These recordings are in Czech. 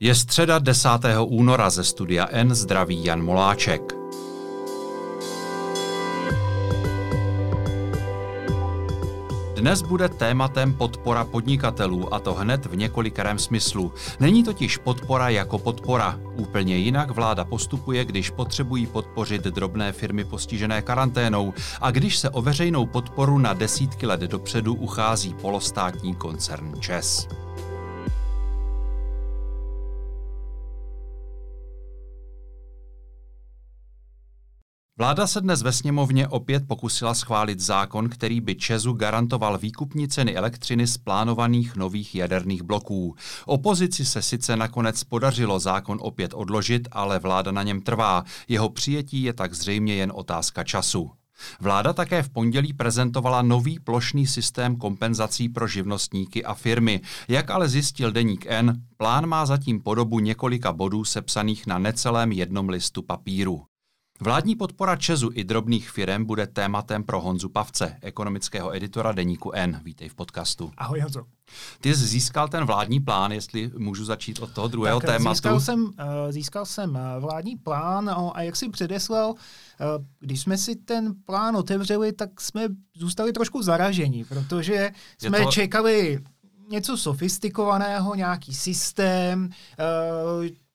Je středa 10. února ze studia N zdraví Jan Moláček. Dnes bude tématem podpora podnikatelů a to hned v několikerém smyslu. Není totiž podpora jako podpora. Úplně jinak vláda postupuje, když potřebují podpořit drobné firmy postižené karanténou a když se o veřejnou podporu na desítky let dopředu uchází polostátní koncern ČES. Vláda se dnes ve sněmovně opět pokusila schválit zákon, který by Česu garantoval výkupní ceny elektřiny z plánovaných nových jaderných bloků. Opozici se sice nakonec podařilo zákon opět odložit, ale vláda na něm trvá. Jeho přijetí je tak zřejmě jen otázka času. Vláda také v pondělí prezentovala nový plošný systém kompenzací pro živnostníky a firmy. Jak ale zjistil deník N, plán má zatím podobu několika bodů sepsaných na necelém jednom listu papíru. Vládní podpora Česu i drobných firm bude tématem pro Honzu Pavce, ekonomického editora Deníku N. Vítej v podcastu. Ahoj Honzo. Ty jsi získal ten vládní plán, jestli můžu začít od toho druhého tak, tématu. Získal jsem, eh, získal jsem eh, vládní plán no, a jak si předeslal, eh, když jsme si ten plán otevřeli, tak jsme zůstali trošku zaraženi, protože jsme to... čekali něco sofistikovaného, nějaký systém,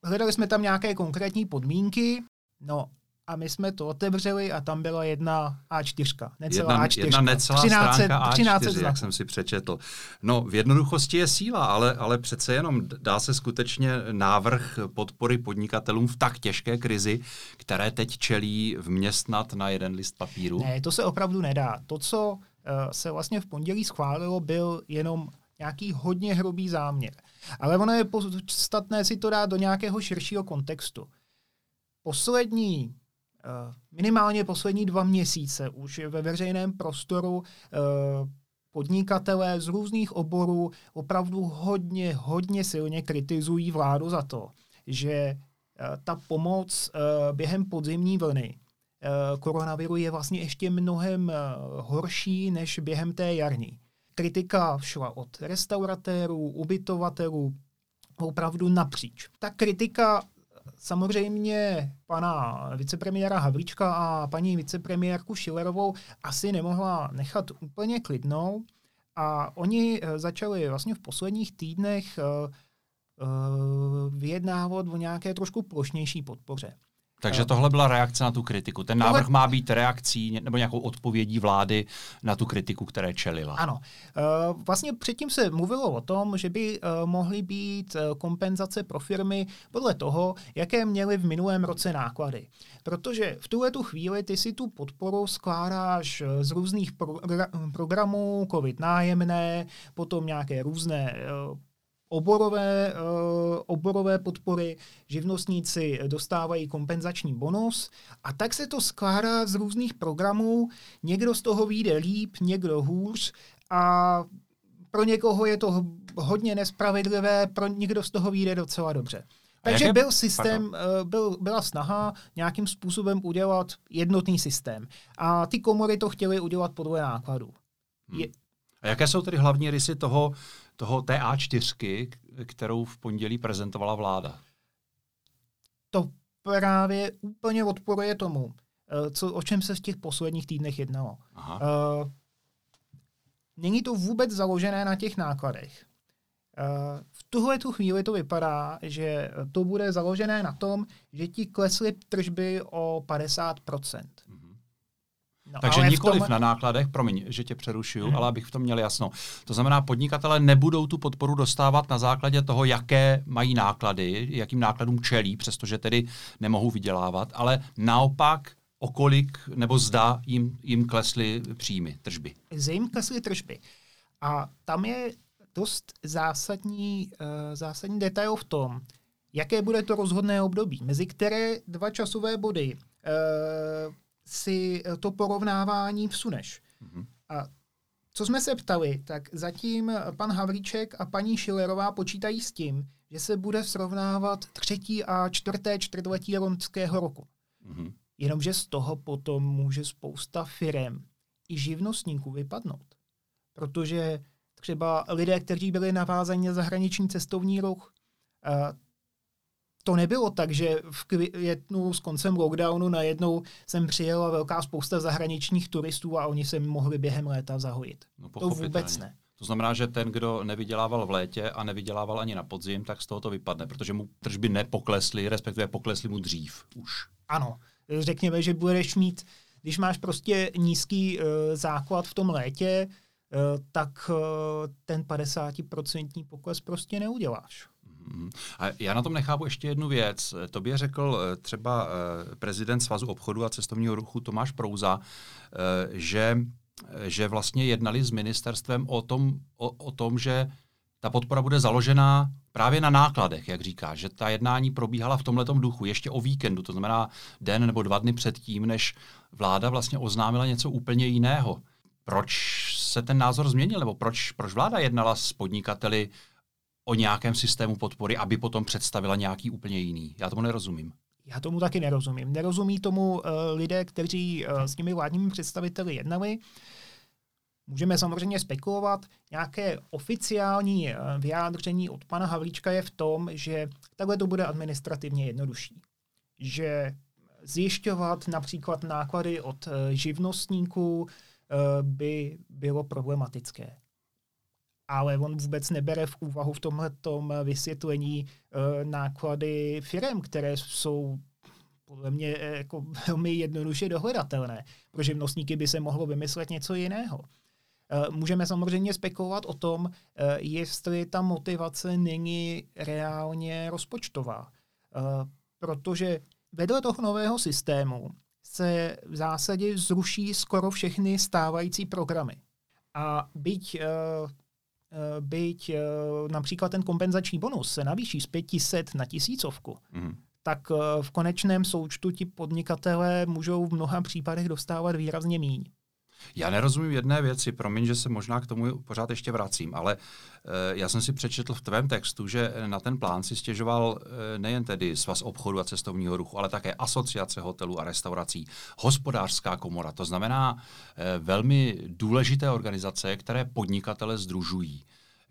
hledali jsme tam nějaké konkrétní podmínky, no a my jsme to otevřeli a tam byla jedna A4. Necelá jedna, A4. Jedna necelá 13, stránka A4, 13 jak jsem si přečetl. No, v jednoduchosti je síla, ale, ale přece jenom dá se skutečně návrh podpory podnikatelům v tak těžké krizi, které teď čelí vměstnat na jeden list papíru? Ne, to se opravdu nedá. To, co uh, se vlastně v pondělí schválilo, byl jenom nějaký hodně hrubý záměr. Ale ono je podstatné si to dát do nějakého širšího kontextu. Poslední minimálně poslední dva měsíce už ve veřejném prostoru eh, podnikatelé z různých oborů opravdu hodně, hodně silně kritizují vládu za to, že eh, ta pomoc během podzimní vlny koronaviru je vlastně ještě mnohem horší než během té jarní. Kritika šla od restauratérů, ubytovatelů, opravdu napříč. Ta kritika samozřejmě pana vicepremiéra Havlíčka a paní vicepremiérku Šilerovou asi nemohla nechat úplně klidnou a oni eh, začali vlastně v posledních týdnech eh, eh, vyjednávat o nějaké trošku plošnější podpoře. Takže tohle byla reakce na tu kritiku. Ten návrh má být reakcí nebo nějakou odpovědí vlády na tu kritiku, které čelila. Ano. Eh, vlastně předtím se mluvilo o tom, že by eh, mohly být eh, kompenzace pro firmy podle toho, jaké měly v minulém roce náklady. Protože v tuhle tu chvíli ty si tu podporu skládáš z různých pro- programů, covid nájemné, potom nějaké různé oborové, uh, oborové podpory, živnostníci dostávají kompenzační bonus a tak se to skládá z různých programů. Někdo z toho vyjde líp, někdo hůř a pro někoho je to hodně nespravedlivé, pro někdo z toho vyjde docela dobře. Takže byl systém, uh, byl, byla snaha nějakým způsobem udělat jednotný systém. A ty komory to chtěly udělat podle nákladů. Hmm. Je... A jaké jsou tedy hlavní rysy toho, toho té A4, kterou v pondělí prezentovala vláda? To právě úplně odporuje tomu, eh, co, o čem se v těch posledních týdnech jednalo. Aha. Uh, není to vůbec založené na těch nákladech. Uh, v tuhle tu chvíli to vypadá, že to bude založené na tom, že ti klesly tržby o 50%. No, Takže nikoliv tom... na nákladech, promiň, že tě přerušuju, hmm. ale abych v tom měl jasno. To znamená, podnikatele nebudou tu podporu dostávat na základě toho, jaké mají náklady, jakým nákladům čelí, přestože tedy nemohou vydělávat, ale naopak o kolik nebo zda jim, jim klesly příjmy, tržby. Jim klesly tržby. A tam je dost zásadní, uh, zásadní detail v tom, jaké bude to rozhodné období, mezi které dva časové body uh, si eh, to porovnávání vsuneš. Mm-hmm. A co jsme se ptali, tak zatím pan Havlíček a paní Šilerová počítají s tím, že se bude srovnávat třetí a čtvrté čtvrtletí loňského roku. Mm-hmm. Jenomže z toho potom může spousta firem i živnostníků vypadnout. Protože třeba lidé, kteří byli navázaní na zahraniční cestovní ruch, to nebylo tak, že v květnu s koncem lockdownu najednou sem přijela velká spousta zahraničních turistů a oni se mohli během léta zahojit. No, to vůbec ne. To znamená, že ten, kdo nevydělával v létě a nevydělával ani na podzim, tak z toho to vypadne, protože mu tržby nepoklesly, respektive poklesly mu dřív už. Ano. Řekněme, že budeš mít, když máš prostě nízký uh, základ v tom létě, uh, tak uh, ten 50% pokles prostě neuděláš. Mhm. A já na tom nechápu ještě jednu věc. Tobě řekl třeba prezident Svazu obchodu a cestovního ruchu Tomáš Prouza, že že vlastně jednali s ministerstvem o tom, o, o tom, že ta podpora bude založená právě na nákladech, jak říká, že ta jednání probíhala v tomhle duchu, ještě o víkendu, to znamená den nebo dva dny předtím, než vláda vlastně oznámila něco úplně jiného. Proč se ten názor změnil, nebo proč, proč vláda jednala s podnikateli o nějakém systému podpory, aby potom představila nějaký úplně jiný? Já tomu nerozumím. Já tomu taky nerozumím. Nerozumí tomu uh, lidé, kteří uh, s těmi vládními představiteli jednali. Můžeme samozřejmě spekulovat. Nějaké oficiální uh, vyjádření od pana Havlíčka je v tom, že takhle to bude administrativně jednodušší. Že zjišťovat například náklady od živnostníků by bylo problematické ale on vůbec nebere v úvahu v tomhle vysvětlení uh, náklady firm, které jsou podle mě eh, jako velmi jednoduše dohledatelné. Pro živnostníky by se mohlo vymyslet něco jiného. Můžeme samozřejmě spekulovat o tom, jestli ta motivace není reálně rozpočtová. Protože vedle toho nového systému se v zásadě zruší skoro všechny stávající programy. A byť Eh, byť eh, například ten kompenzační bonus se navýší z 500 na tisícovku, mm. tak eh, v konečném součtu ti podnikatelé můžou v mnoha případech dostávat výrazně míň. Já nerozumím jedné věci, promiň, že se možná k tomu pořád ještě vracím, ale e, já jsem si přečetl v tvém textu, že na ten plán si stěžoval e, nejen tedy Svaz obchodu a cestovního ruchu, ale také asociace hotelů a restaurací, hospodářská komora, to znamená e, velmi důležité organizace, které podnikatele združují.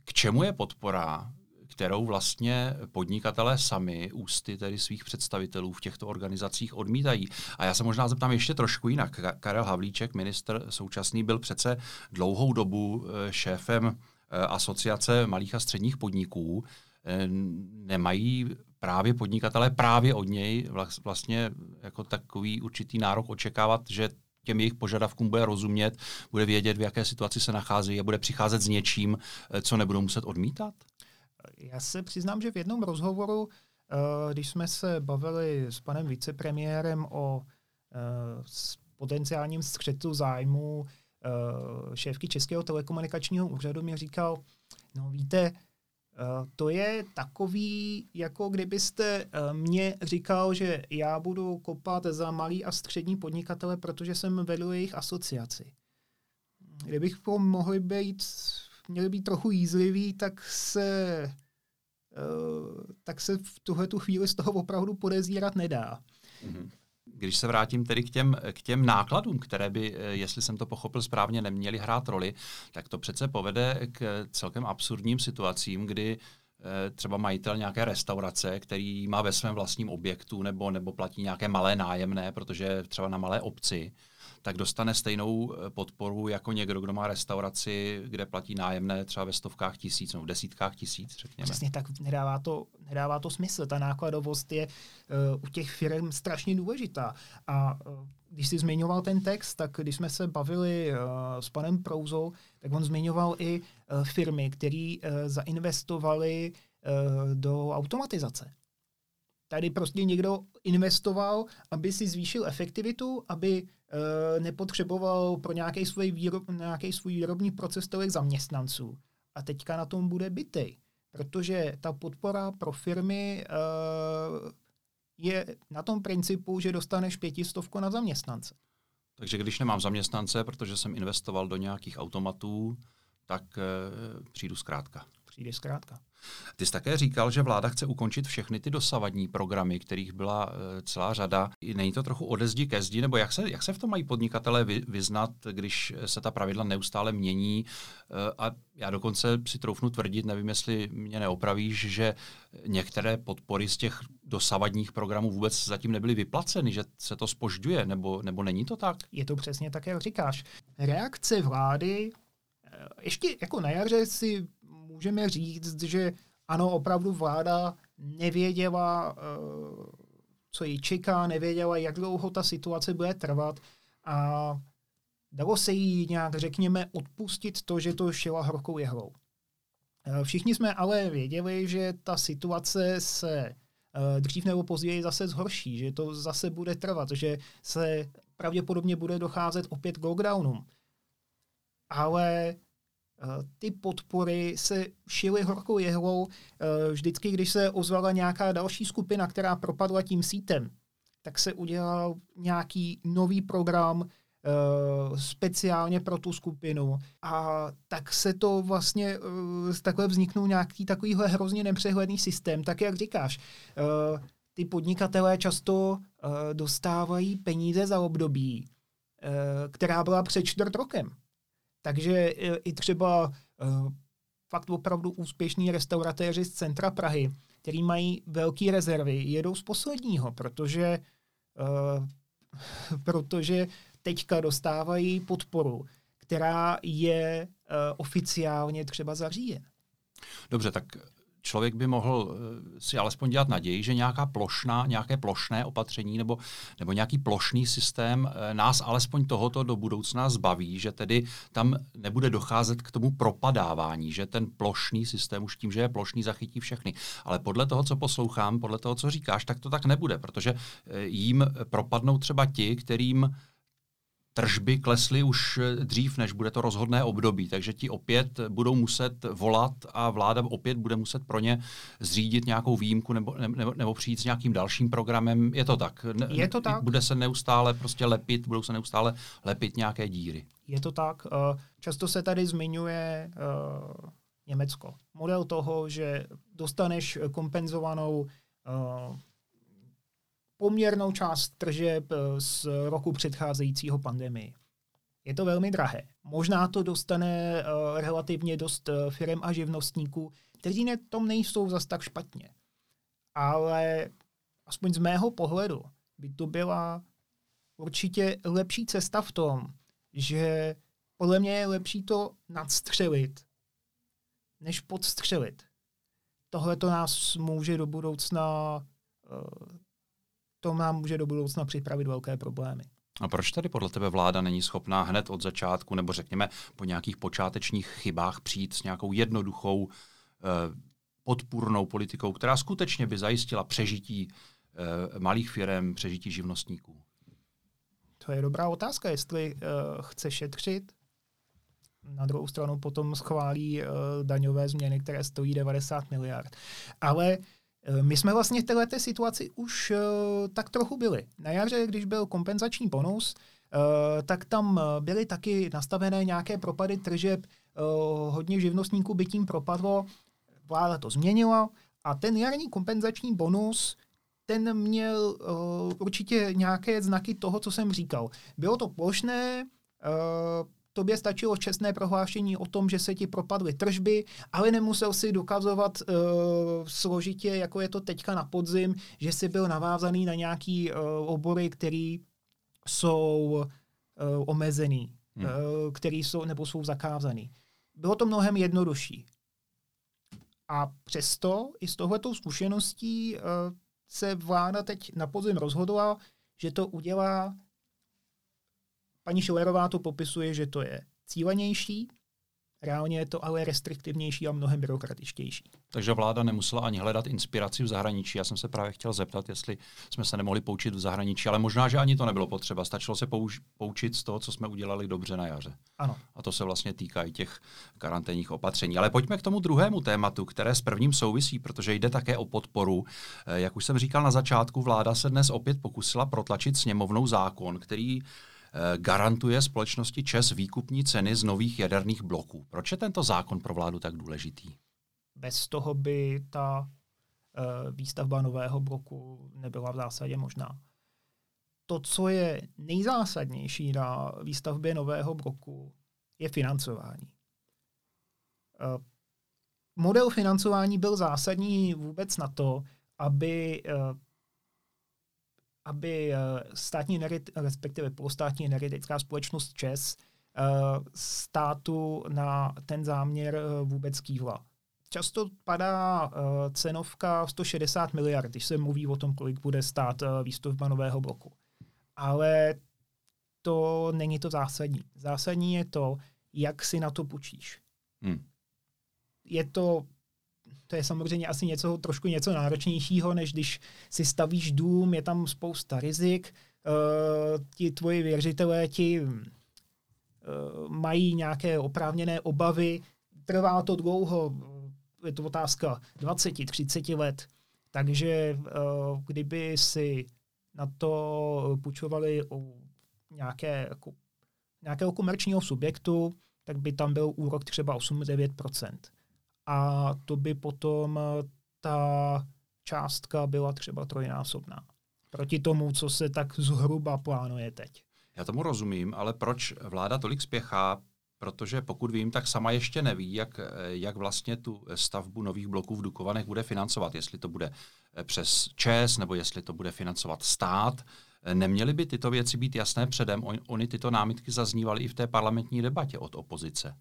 K čemu je podpora kterou vlastně podnikatelé sami ústy tedy svých představitelů v těchto organizacích odmítají. A já se možná zeptám ještě trošku jinak. Karel Havlíček, minister současný, byl přece dlouhou dobu eh, šéfem eh, asociace malých a středních podniků. Eh, nemají právě podnikatelé právě od něj vlastně jako takový určitý nárok očekávat, že těm jejich požadavkům bude rozumět, bude vědět, v jaké situaci se nachází a bude přicházet s něčím, co nebudou muset odmítat? Já se přiznám, že v jednom rozhovoru, eh, když jsme se bavili s panem vicepremiérem o eh, potenciálním střetu zájmu eh, šéfky Českého telekomunikačního úřadu, mi říkal, no víte, to je takový, jako kdybyste mě říkal, že já budu kopat za malý a střední podnikatele, protože jsem vedl jejich asociaci. Kdybych mohli být měli být trochu jízliví, tak se, uh, tak se v tuhle tu chvíli z toho opravdu podezírat nedá. Mm-hmm. Když se vrátím tedy k těm, k těm nákladům, které by, eh, jestli jsem to pochopil správně, neměly hrát roli, tak to přece povede k celkem absurdním situacím, kdy eh, třeba majitel nějaké restaurace, který má ve svém vlastním objektu nebo, nebo platí nějaké malé nájemné, protože třeba na malé obci, tak dostane stejnou eh, podporu jako někdo, kdo má restauraci, kde platí nájemné třeba ve stovkách tisíc nebo v desítkách tisíc, řekněme. Přesně tak, nedává to, nedává to smysl. Ta nákladovost je uh, u těch firm strašně důležitá. A uh, když jsi zmiňoval ten text, tak když jsme se bavili uh, s panem Prouzou, tak on zmiňoval i uh, firmy, které uh, zainvestovali uh, do automatizace. Tady prostě někdo investoval, aby si zvýšil efektivitu, aby e, nepotřeboval pro nějaký svůj, výrob, nějaký svůj výrobní proces tolik zaměstnanců. A teďka na tom bude bytej, protože ta podpora pro firmy e, je na tom principu, že dostaneš pětistovku na zaměstnance. Takže když nemám zaměstnance, protože jsem investoval do nějakých automatů, tak e, přijdu zkrátka. Přijde zkrátka. Ty jsi také říkal, že vláda chce ukončit všechny ty dosavadní programy, kterých byla eh, celá řada. Není to trochu ode zdi ke zdi, nebo jak se, jak se v tom mají podnikatelé vyznat, když se ta pravidla neustále mění? Eh, a já dokonce si troufnu tvrdit, nevím, jestli mě neopravíš, že některé podpory z těch dosavadních programů vůbec zatím nebyly vyplaceny, že se to spožďuje, nebo, nebo není to tak? Je to přesně tak, jak říkáš. Reakce vlády, eh, ještě jako na jaře si můžeme říct, že ano, opravdu vláda nevěděla, eh, co ji čeká, nevěděla, jak dlouho ta situace bude trvat a dalo se jí nějak, řekněme, odpustit to, že to šila horkou jehlou. Eh, všichni jsme ale věděli, že ta situace se eh, dřív nebo později zase zhorší, že to zase bude trvat, že se pravděpodobně bude docházet opět k lockdownům. Ale ty podpory se šily horkou jehlou eh, vždycky, když se ozvala nějaká další skupina, která propadla tím sítem, tak se udělal nějaký nový program eh, speciálně pro tu skupinu. A tak se to vlastně, takhle vzniknul nějaký takovýhle hrozně nepřehledný systém. Tak jak říkáš, ty podnikatelé často dostávají peníze za období, která byla před čtvrt rokem. Takže e, i třeba uh, fakt opravdu úspěšní restauratéři z centra Prahy, který mají velké rezervy, jedou z posledního, protože, uh, protože teďka dostávají podporu, která je oficiálně třeba zaříjen. Dobře, tak člověk by mohl eh, si alespoň dělat naději, že nějaká plošná, nějaké plošné opatření nebo, nebo nějaký plošný systém eh, nás alespoň tohoto do budoucna zbaví, že tedy tam nebude docházet k tomu propadávání, že ten plošný systém už tím, že je plošný, zachytí všechny. Ale podle toho, co poslouchám, podle toho, co říkáš, tak to tak nebude, protože eh, jim propadnou třeba ti, kterým tržby klesly už eh, dřív, než bude to rozhodné období, takže ti opět budou muset volat a vláda opět bude muset pro ně zřídit nějakou výjimku nebo, nebo, nebo přijít s nějakým dalším programem. Je to tak? Ne, Je to tak. Bude se neustále prostě lepit, budou se neustále lepit nějaké díry. Je to tak. Eh, často se tady zmiňuje Německo. Model toho, že dostaneš kompenzovanou poměrnou část tržeb eh, z roku předcházejícího pandemii. Je to velmi drahé. Možná to dostane uh, relativně dost uh, firm a živnostníků, kteří na tom nejsou zas tak špatně. Ale aspoň z mého pohledu by to byla určitě lepší cesta v tom, že podle mě je lepší to nadstřelit, než podstřelit. Tohle to nás může do budoucna to nám může do budoucna připravit velké problémy. A proč tady podle tebe vláda není schopná hned od začátku, nebo řekněme po nějakých počátečních chybách přijít s nějakou jednoduchou eh, podpůrnou politikou, která skutečně by zajistila přežití eh, malých firm, přežití živnostníků? To je dobrá otázka, jestli eh, chce šetřit. Na druhou stranu potom schválí eh, daňové změny, které stojí 90 miliard. Ale Eh, my jsme vlastně v této situaci už uh, tak trochu byli. Na jaře, když byl kompenzační bonus, uh, tak tam byly taky nastavené nějaké propady tržeb, hodně živnostníků by tím propadlo, vláda to změnila a ten jarní kompenzační bonus ten měl určitě nějaké znaky toho, co jsem říkal. Bylo to plošné, tobě stačilo čestné prohlášení o tom, že se ti propadly tržby, ale nemusel si dokazovat uh, složitě, jako je to teďka na podzim, že jsi byl navázaný na nějaký uh, obory, které jsou uh, omezený, hmm. uh, který jsou nebo jsou zakázaný. Bylo to mnohem jednodušší. A přesto i s tohletou zkušeností uh, se vláda teď na podzim rozhodla, že to udělá Paní Šilerová to popisuje, že to je cílenější, reálně je to ale restriktivnější a mnohem byrokratičtější. Takže vláda nemusela ani hledat inspiraci v zahraničí. Já jsem se právě chtěl zeptat, jestli jsme se nemohli poučit v zahraničí, ale možná, že ani to nebylo potřeba. Stačilo se použ- poučit z toho, co jsme udělali dobře na jaře. Ano. A to se vlastně týká i těch karanténních opatření. Ale pojďme k tomu druhému tématu, které s prvním souvisí, protože jde také o podporu. Eh, jak už jsem říkal na začátku, vláda se dnes opět pokusila protlačit sněmovnou zákon, který garantuje společnosti ČES výkupní ceny z nových jaderných bloků. Proč je tento zákon pro vládu tak důležitý? bez toho by ta výstavba nového bloku nebyla v zásadě možná. To, co je nejzásadnější na výstavbě nového bloku, je financování. Model financování byl zásadní vůbec na to, aby aby státní respektive polostátní energetická společnost ČES státu na ten záměr vůbec kývla. Často padá cenovka 160 miliard, když se mluví o tom, kolik bude stát výstavba nového bloku. Ale to není to zásadní. Zásadní je to, jak si na to půjčíš. Hmm. Je to to je samozřejmě asi něco, trošku něco náročnějšího, než když si stavíš dům, je tam spousta rizik, uh, ti tvoji věřitelé ti uh, mají nějaké oprávněné obavy, trvá to dlouho, je to otázka 20-30 let, takže uh, kdyby si na to půjčovali u nějaké, jako, nějakého komerčního subjektu, tak by tam byl úrok třeba 8-9% a to by potom eh, ta částka byla třeba trojnásobná. Proti tomu, co se tak zhruba plánuje teď. Já tomu rozumím, ale proč vláda tolik spěchá? Protože pokud vím, tak sama ještě neví, jak, eh, jak vlastně tu stavbu nových bloků v Dukovanech bude financovat. Jestli to bude eh, přes ČES, nebo jestli to bude financovat stát. Neměly by tyto věci být jasné předem? Oni tyto námitky zaznívaly i v té parlamentní debatě od opozice.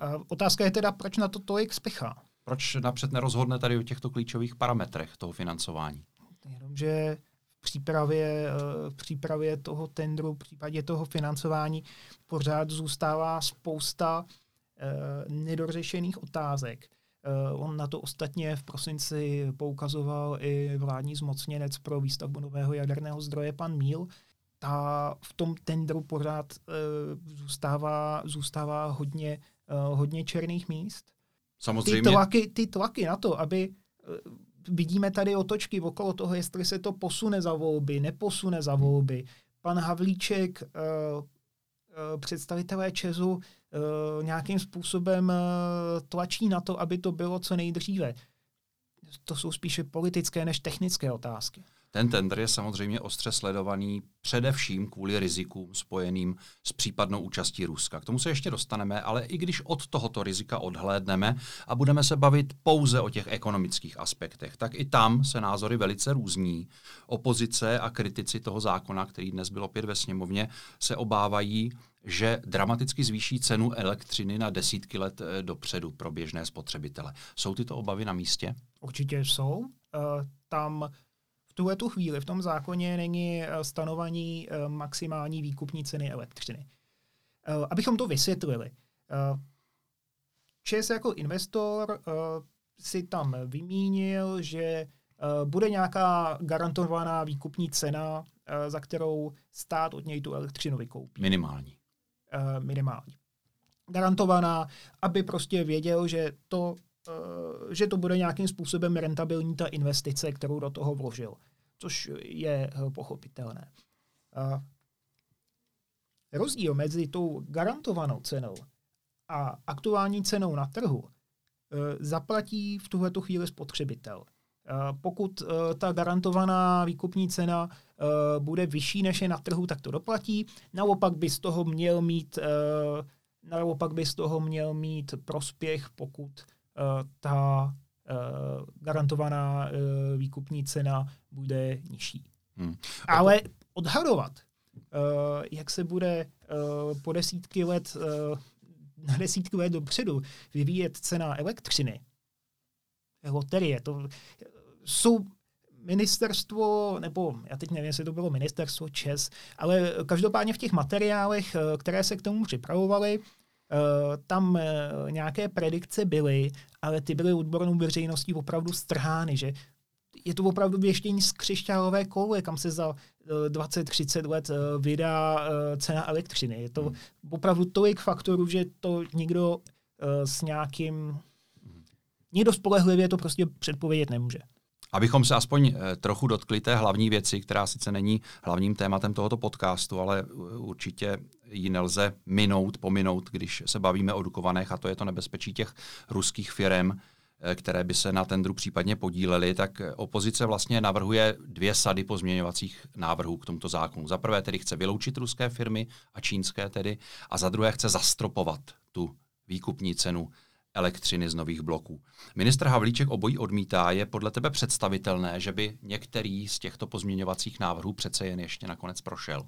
A otázka je teda, proč na to tolik spěchá? Proč napřed nerozhodne tady o těchto klíčových parametrech toho financování? Jenomže v přípravě, eh, v přípravě toho tendru, v případě toho financování pořád zůstává spousta uh, nedořešených otázek. Uh, on na to ostatně v prosinci poukazoval i vládní zmocněnec pro výstavbu nového jaderného zdroje, pan Míl. Ta v tom tendru pořád zůstává, zůstává hodně uh, hodně černých míst. Samozřejmě. Ty tlaky, ty tlaky na to, aby uh, vidíme tady otočky okolo toho, jestli se to posune za volby, neposune za volby. Pan Havlíček, uh, uh, představitelé Česu, uh, nějakým způsobem uh, tlačí na to, aby to bylo co nejdříve. To jsou spíše politické než technické otázky. Ten tender je samozřejmě ostře sledovaný především kvůli rizikům spojeným s případnou účastí Ruska. K tomu se ještě dostaneme, ale i když od tohoto rizika odhlédneme a budeme se bavit pouze o těch ekonomických aspektech, tak i tam se názory velice různí. Opozice a kritici toho zákona, který dnes byl opět ve sněmovně, se obávají, že dramaticky zvýší cenu elektřiny na desítky let eh, dopředu pro běžné spotřebitele. Jsou tyto obavy na místě? Určitě jsou. Uh, tam tuhle tu chvíli v tom zákoně není eh, stanovení eh, maximální výkupní ceny elektřiny. Eh, abychom to vysvětlili. ČES jako investor si tam vymínil, že bude nějaká garantovaná výkupní cena, za kterou stát od něj tu elektřinu vykoupí. Minimální. Minimální. Garantovaná, aby prostě věděl, že to že to bude nějakým způsobem rentabilní ta investice, kterou do toho vložil což je eh, pochopitelné. A rozdíl mezi tou garantovanou cenou a aktuální cenou na trhu eh, zaplatí v tuhle chvíli spotřebitel. Pokud eh, ta garantovaná výkupní cena bude vyšší než je na trhu, tak to doplatí. Naopak by z toho měl mít naopak by z toho měl mít prospěch, pokud ta Eh, garantovaná eh, výkupní cena bude nižší. Hmm. Ale odhadovat, eh, jak se bude po desítky let, na desítky let dopředu vyvíjet cena elektřiny, loterie, to jsou ministerstvo, nebo já teď nevím, jestli to bylo ministerstvo ČES, ale každopádně v těch materiálech, které se k tomu připravovaly, Eh, tam eh, nějaké predikce byly, ale ty byly odbornou veřejností opravdu strhány, že je to opravdu věštění z křišťálové koule, kam se za 20-30 eh, let vydá cena elektřiny. Je to hmm. opravdu tolik faktorů, že to nikdo s nějakým... Nikdo spolehlivě to prostě předpovědět nemůže. Abychom se aspoň eh, trochu dotkli té hlavní věci, která sice není hlavním tématem tohoto podcastu, ale určitě ji nelze minout, pominout, když se bavíme o Dukovanech, a to je to nebezpečí těch ruských firm, eh, které by se na tendru případně podílely, tak opozice vlastně navrhuje dvě sady pozměňovacích návrhů k tomuto zákonu. Za prvé tedy chce vyloučit ruské firmy a čínské tedy, a za druhé chce zastropovat tu výkupní cenu elektřiny z nových bloků. Ministr Havlíček obojí odmítá. Je podle tebe představitelné, že by některý z těchto pozměňovacích návrhů přece jen ještě nakonec prošel?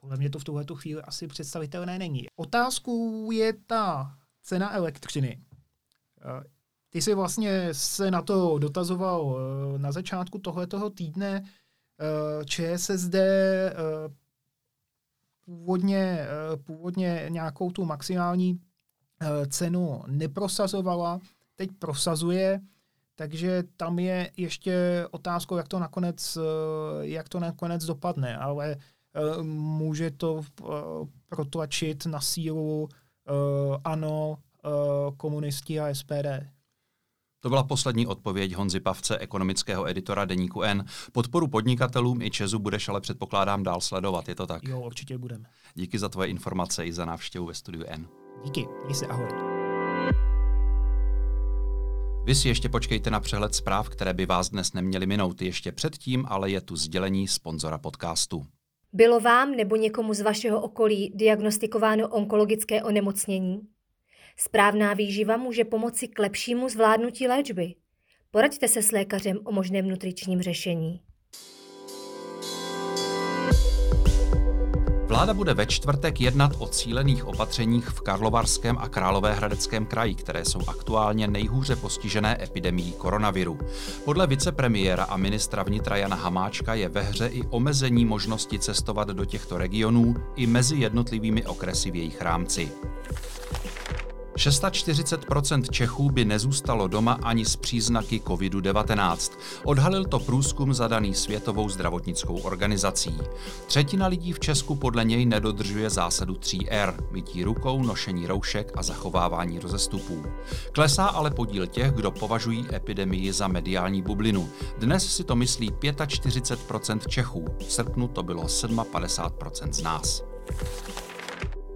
Podle mě to v tuhle chvíli asi představitelné není. Otázkou je ta cena elektřiny. Eh, ty jsi vlastně se na to dotazoval eh, na začátku tohletoho týdne. Eh, ČSSD původně, původně nějakou tu maximální cenu neprosazovala, teď prosazuje, takže tam je ještě otázkou, jak to nakonec, eh, jak to nakonec dopadne, ale eh, může to protlačit na sílu ANO, komunisti a SPD. To byla poslední odpověď Honzy Pavce, ekonomického editora Deníku N. Podporu podnikatelům i Česu budeš ale předpokládám dál sledovat, je to tak? Jo, určitě budeme. Díky za tvoje informace i za návštěvu ve studiu N. Díky, měj se ahoj. Vy si ještě počkejte na přehled zpráv, které by vás dnes neměly minout. Ještě předtím, ale je tu sdělení sponzora podcastu. Bylo vám nebo někomu z vašeho okolí diagnostikováno onkologické onemocnění? Správná výživa může pomoci k lepšímu zvládnutí léčby. Poraďte se s lékařem o možném nutričním řešení. Vláda bude ve čtvrtek jednat o cílených opatřeních v Karlovarském a Královéhradeckém kraji, které jsou aktuálně nejhůře postižené epidemií koronaviru. Podle vicepremiéra a ministra vnitra Jana Hamáčka je ve hře i omezení možnosti cestovat do těchto regionů i mezi jednotlivými okresy v jejich rámci. 640% Čechů by nezůstalo doma ani s příznaky COVID-19. Odhalil to průzkum zadaný Světovou zdravotnickou organizací. Třetina lidí v Česku podle něj nedodržuje zásadu 3R – mytí rukou, nošení roušek a zachovávání rozestupů. Klesá ale podíl těch, kdo považují epidemii za mediální bublinu. Dnes si to myslí 45% Čechů, v srpnu to bylo 57% z nás.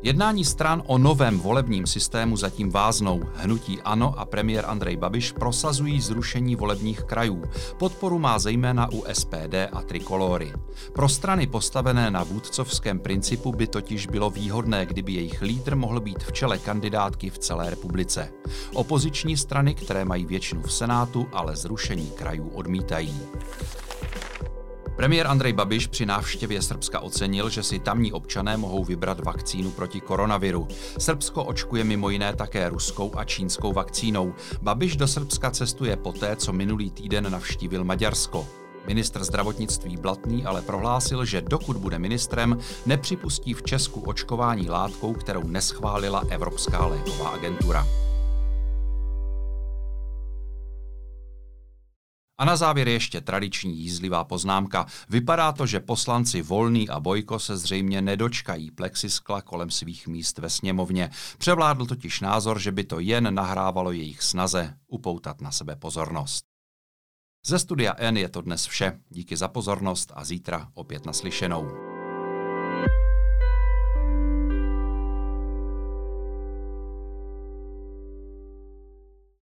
Jednání stran o novém volebním systému zatím váznou. Hnutí ANO a premiér Andrej Babiš prosazují zrušení volebních krajů. Podporu má zejména u SPD a Trikolory. Pro strany postavené na vůdcovském principu by totiž bylo výhodné, kdyby jejich lídr mohl být v čele kandidátky v celé republice. Opoziční strany, které mají většinu v Senátu, ale zrušení krajů odmítají. Premiér Andrej Babiš při návštěvě Srbska ocenil, že si tamní občané mohou vybrat vakcínu proti koronaviru. Srbsko očkuje mimo jiné také ruskou a čínskou vakcínou. Babiš do Srbska cestuje poté, co minulý týden navštívil Maďarsko. Ministr zdravotnictví Blatný ale prohlásil, že dokud bude ministrem, nepřipustí v Česku očkování látkou, kterou neschválila Evropská léková agentura. A na závěr ještě tradiční jízlivá poznámka. Vypadá to, že poslanci Volný a Bojko se zřejmě nedočkají plexiskla kolem svých míst ve sněmovně. Převládl totiž názor, že by to jen nahrávalo jejich snaze upoutat na sebe pozornost. Ze studia N je to dnes vše. Díky za pozornost a zítra opět naslyšenou.